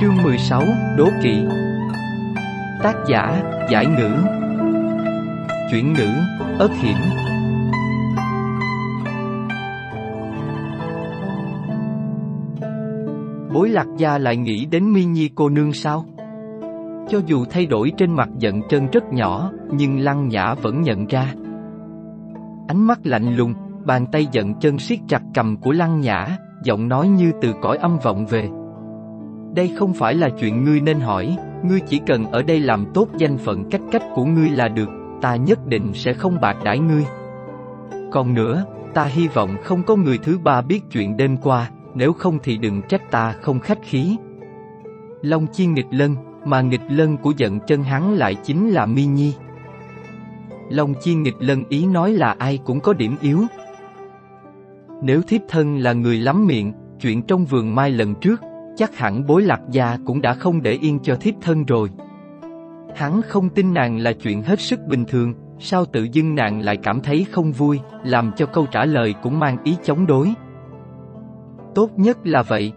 Chương 16, Đố Kỵ Tác giả, Giải Ngữ Chuyển ngữ, ất hiểm Bối lạc gia lại nghĩ đến mi nhi cô nương sao? Cho dù thay đổi trên mặt giận chân rất nhỏ, nhưng lăng nhã vẫn nhận ra. Ánh mắt lạnh lùng, bàn tay giận chân siết chặt cầm của lăng nhã, giọng nói như từ cõi âm vọng về. Đây không phải là chuyện ngươi nên hỏi, ngươi chỉ cần ở đây làm tốt danh phận cách cách của ngươi là được, ta nhất định sẽ không bạc đãi ngươi. Còn nữa, ta hy vọng không có người thứ ba biết chuyện đêm qua, nếu không thì đừng trách ta không khách khí. Long chi nghịch lân, mà nghịch lân của giận chân hắn lại chính là Mi Nhi. Long chi nghịch lân ý nói là ai cũng có điểm yếu. Nếu thiếp thân là người lắm miệng, chuyện trong vườn mai lần trước, chắc hẳn bối lạc gia cũng đã không để yên cho thiếp thân rồi. Hắn không tin nàng là chuyện hết sức bình thường, sao tự dưng nàng lại cảm thấy không vui, làm cho câu trả lời cũng mang ý chống đối. Tốt nhất là vậy.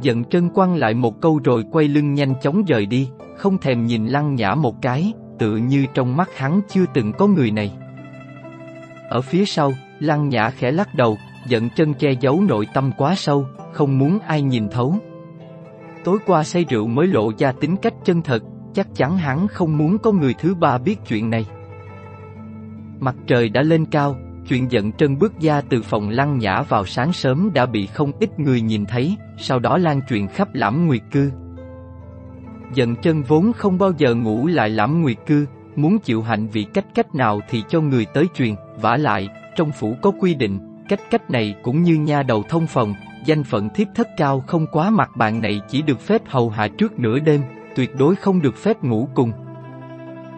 Giận trân quăng lại một câu rồi quay lưng nhanh chóng rời đi, không thèm nhìn lăng nhã một cái, tự như trong mắt hắn chưa từng có người này. Ở phía sau, lăng nhã khẽ lắc đầu, giận chân che giấu nội tâm quá sâu, không muốn ai nhìn thấu. Tối qua say rượu mới lộ ra tính cách chân thật, chắc chắn hắn không muốn có người thứ ba biết chuyện này. Mặt trời đã lên cao, chuyện giận trân bước ra từ phòng lăng nhã vào sáng sớm đã bị không ít người nhìn thấy, sau đó lan truyền khắp lãm nguyệt cư. Giận chân vốn không bao giờ ngủ lại lãm nguyệt cư, muốn chịu hạnh vị cách cách nào thì cho người tới truyền, vả lại, trong phủ có quy định, cách cách này cũng như nha đầu thông phòng, danh phận thiếp thất cao không quá mặt bạn này chỉ được phép hầu hạ trước nửa đêm, tuyệt đối không được phép ngủ cùng.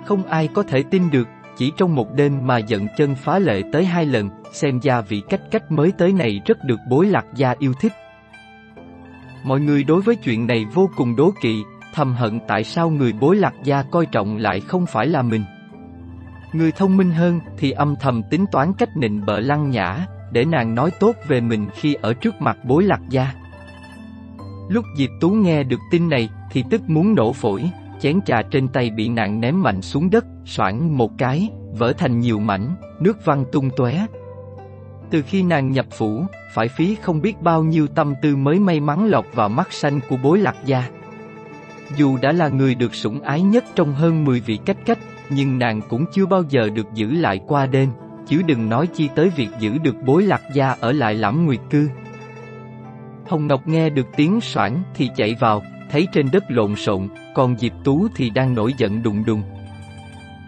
Không ai có thể tin được, chỉ trong một đêm mà giận chân phá lệ tới hai lần, xem ra vị cách cách mới tới này rất được bối lạc gia yêu thích. Mọi người đối với chuyện này vô cùng đố kỵ, thầm hận tại sao người bối lạc gia coi trọng lại không phải là mình. Người thông minh hơn thì âm thầm tính toán cách nịnh bợ lăng nhã, để nàng nói tốt về mình khi ở trước mặt bối lạc gia. Lúc Diệp Tú nghe được tin này thì tức muốn nổ phổi, chén trà trên tay bị nàng ném mạnh xuống đất, soảng một cái, vỡ thành nhiều mảnh, nước văng tung tóe. Từ khi nàng nhập phủ, phải phí không biết bao nhiêu tâm tư mới may mắn lọt vào mắt xanh của bối lạc gia. Dù đã là người được sủng ái nhất trong hơn 10 vị cách cách, nhưng nàng cũng chưa bao giờ được giữ lại qua đêm, chứ đừng nói chi tới việc giữ được bối lạc gia ở lại lãm nguyệt cư. Hồng Ngọc nghe được tiếng soảng thì chạy vào, thấy trên đất lộn xộn, còn Diệp Tú thì đang nổi giận đùng đùng.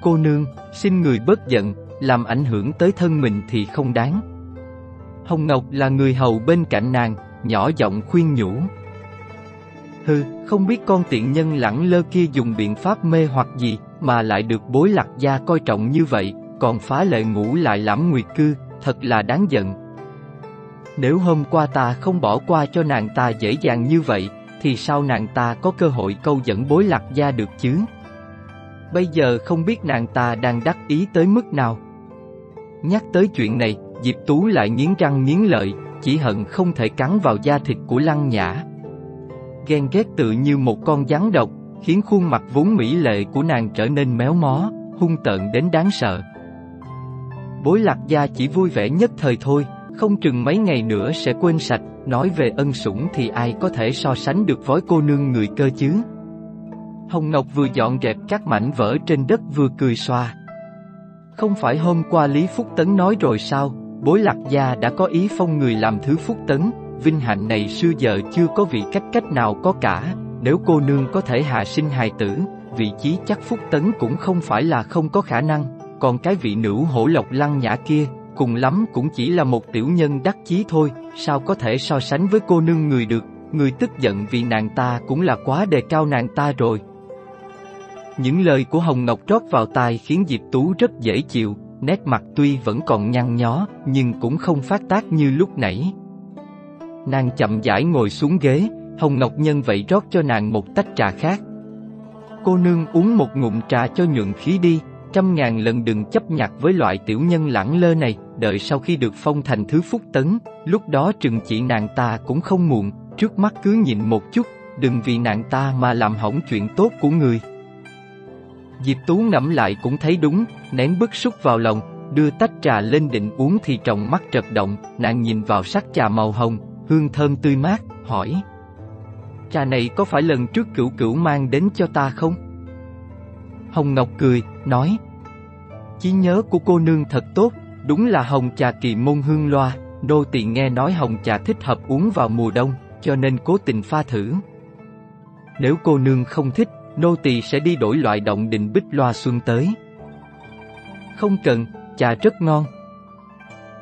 Cô nương, xin người bớt giận, làm ảnh hưởng tới thân mình thì không đáng. Hồng Ngọc là người hầu bên cạnh nàng, nhỏ giọng khuyên nhủ. Hừ, không biết con tiện nhân lẳng lơ kia dùng biện pháp mê hoặc gì mà lại được bối lạc gia coi trọng như vậy, còn phá lệ ngủ lại lãm nguyệt cư, thật là đáng giận. Nếu hôm qua ta không bỏ qua cho nàng ta dễ dàng như vậy, thì sao nàng ta có cơ hội câu dẫn bối lạc gia được chứ? Bây giờ không biết nàng ta đang đắc ý tới mức nào. Nhắc tới chuyện này, Diệp Tú lại nghiến răng nghiến lợi, chỉ hận không thể cắn vào da thịt của Lăng Nhã. Ghen ghét tự như một con rắn độc, khiến khuôn mặt vốn mỹ lệ của nàng trở nên méo mó, hung tợn đến đáng sợ. Bối lạc gia chỉ vui vẻ nhất thời thôi, không chừng mấy ngày nữa sẽ quên sạch, nói về ân sủng thì ai có thể so sánh được với cô nương người cơ chứ. Hồng Ngọc vừa dọn dẹp các mảnh vỡ trên đất vừa cười xoa. Không phải hôm qua Lý Phúc Tấn nói rồi sao, bối lạc gia đã có ý phong người làm thứ Phúc Tấn, vinh hạnh này xưa giờ chưa có vị cách cách nào có cả, nếu cô nương có thể hạ sinh hài tử, vị trí chắc Phúc Tấn cũng không phải là không có khả năng, còn cái vị nữ hổ lộc lăng nhã kia, cùng lắm cũng chỉ là một tiểu nhân đắc chí thôi, sao có thể so sánh với cô nương người được, người tức giận vì nàng ta cũng là quá đề cao nàng ta rồi. Những lời của Hồng Ngọc trót vào tai khiến Diệp Tú rất dễ chịu, nét mặt tuy vẫn còn nhăn nhó, nhưng cũng không phát tác như lúc nãy. Nàng chậm rãi ngồi xuống ghế, Hồng Ngọc nhân vậy rót cho nàng một tách trà khác. Cô nương uống một ngụm trà cho nhuận khí đi, trăm ngàn lần đừng chấp nhặt với loại tiểu nhân lãng lơ này, đợi sau khi được phong thành thứ phúc tấn, lúc đó trừng trị nàng ta cũng không muộn, trước mắt cứ nhịn một chút, đừng vì nạn ta mà làm hỏng chuyện tốt của người. Diệp Tú ngẫm lại cũng thấy đúng, nén bức xúc vào lòng, đưa tách trà lên định uống thì trọng mắt trật động, nàng nhìn vào sắc trà màu hồng, hương thơm tươi mát, hỏi. Trà này có phải lần trước cửu cửu mang đến cho ta không? Hồng Ngọc cười, nói. Chí nhớ của cô nương thật tốt, đúng là hồng trà kỳ môn hương loa, đô tỳ nghe nói hồng trà thích hợp uống vào mùa đông, cho nên cố tình pha thử. Nếu cô nương không thích, nô tỳ sẽ đi đổi loại động định bích loa xuân tới. Không cần, trà rất ngon.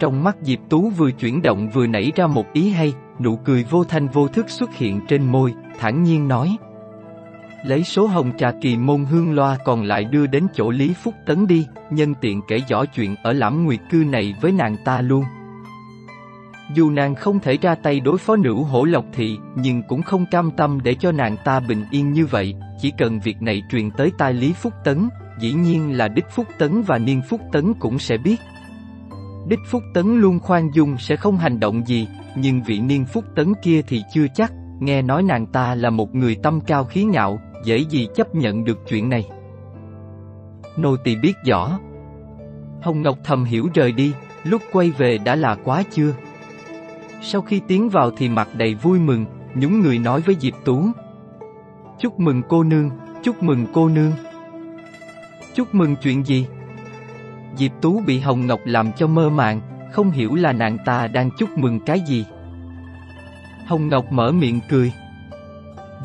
Trong mắt Diệp Tú vừa chuyển động vừa nảy ra một ý hay, nụ cười vô thanh vô thức xuất hiện trên môi, thản nhiên nói. Lấy số hồng trà kỳ môn hương loa còn lại đưa đến chỗ Lý Phúc Tấn đi, nhân tiện kể rõ chuyện ở lãm nguyệt cư này với nàng ta luôn. Dù nàng không thể ra tay đối phó nữ hổ lộc thị, nhưng cũng không cam tâm để cho nàng ta bình yên như vậy, chỉ cần việc này truyền tới tai Lý Phúc Tấn, dĩ nhiên là Đích Phúc Tấn và Niên Phúc Tấn cũng sẽ biết. Đích Phúc Tấn luôn khoan dung sẽ không hành động gì, nhưng vị Niên Phúc Tấn kia thì chưa chắc, nghe nói nàng ta là một người tâm cao khí ngạo, dễ gì chấp nhận được chuyện này. Nô tỳ biết rõ. Hồng Ngọc thầm hiểu rời đi, lúc quay về đã là quá chưa. Sau khi tiến vào thì mặt đầy vui mừng, những người nói với Diệp Tú. Chúc mừng cô nương, chúc mừng cô nương. Chúc mừng chuyện gì? Diệp Tú bị Hồng Ngọc làm cho mơ màng, không hiểu là nàng ta đang chúc mừng cái gì. Hồng Ngọc mở miệng cười.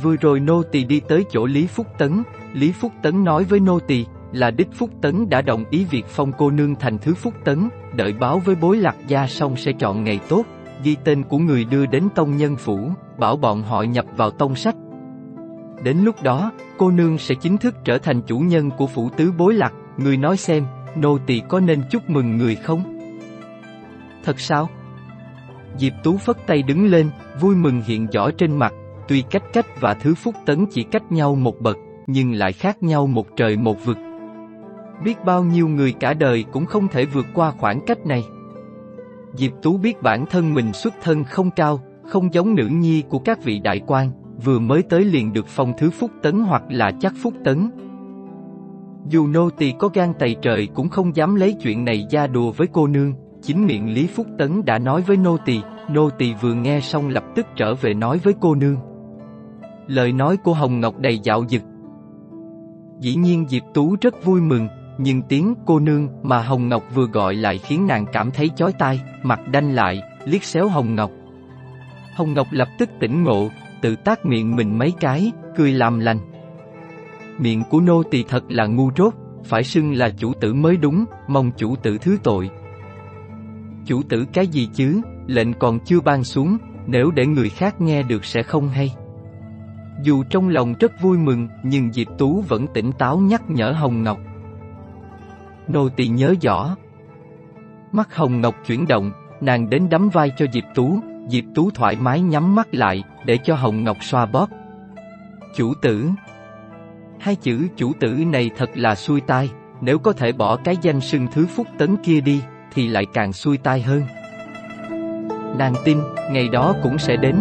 Vừa rồi nô tỳ đi tới chỗ Lý Phúc Tấn, Lý Phúc Tấn nói với nô tỳ là đích Phúc Tấn đã đồng ý việc phong cô nương thành thứ Phúc Tấn, đợi báo với bối lạc gia xong sẽ chọn ngày tốt, ghi tên của người đưa đến tông nhân phủ, bảo bọn họ nhập vào tông sách. Đến lúc đó, cô nương sẽ chính thức trở thành chủ nhân của phủ tứ bối lạc, người nói xem, nô tỳ có nên chúc mừng người không? Thật sao? Diệp Tú phất tay đứng lên, vui mừng hiện rõ trên mặt, tuy cách cách và thứ phúc tấn chỉ cách nhau một bậc, nhưng lại khác nhau một trời một vực. Biết bao nhiêu người cả đời cũng không thể vượt qua khoảng cách này. Diệp Tú biết bản thân mình xuất thân không cao, không giống nữ nhi của các vị đại quan, vừa mới tới liền được phong thứ phúc tấn hoặc là chắc phúc tấn. Dù nô tỳ có gan tày trời cũng không dám lấy chuyện này ra đùa với cô nương, chính miệng Lý Phúc Tấn đã nói với nô tỳ, nô tỳ vừa nghe xong lập tức trở về nói với cô nương. Lời nói của Hồng Ngọc đầy dạo dực. Dĩ nhiên Diệp Tú rất vui mừng, nhưng tiếng cô nương mà Hồng Ngọc vừa gọi lại khiến nàng cảm thấy chói tai, mặt đanh lại, liếc xéo Hồng Ngọc. Hồng Ngọc lập tức tỉnh ngộ, tự tác miệng mình mấy cái, cười làm lành. Miệng của nô tỳ thật là ngu rốt, phải xưng là chủ tử mới đúng, mong chủ tử thứ tội. Chủ tử cái gì chứ, lệnh còn chưa ban xuống, nếu để người khác nghe được sẽ không hay. Dù trong lòng rất vui mừng, nhưng Diệp Tú vẫn tỉnh táo nhắc nhở Hồng Ngọc. Nô tỳ nhớ rõ. Mắt Hồng Ngọc chuyển động, nàng đến đắm vai cho Diệp Tú, Diệp Tú thoải mái nhắm mắt lại, để cho Hồng Ngọc xoa bóp. Chủ tử Hai chữ chủ tử này thật là xuôi tai, nếu có thể bỏ cái danh sưng thứ phúc tấn kia đi, thì lại càng xuôi tai hơn. Nàng tin, ngày đó cũng sẽ đến.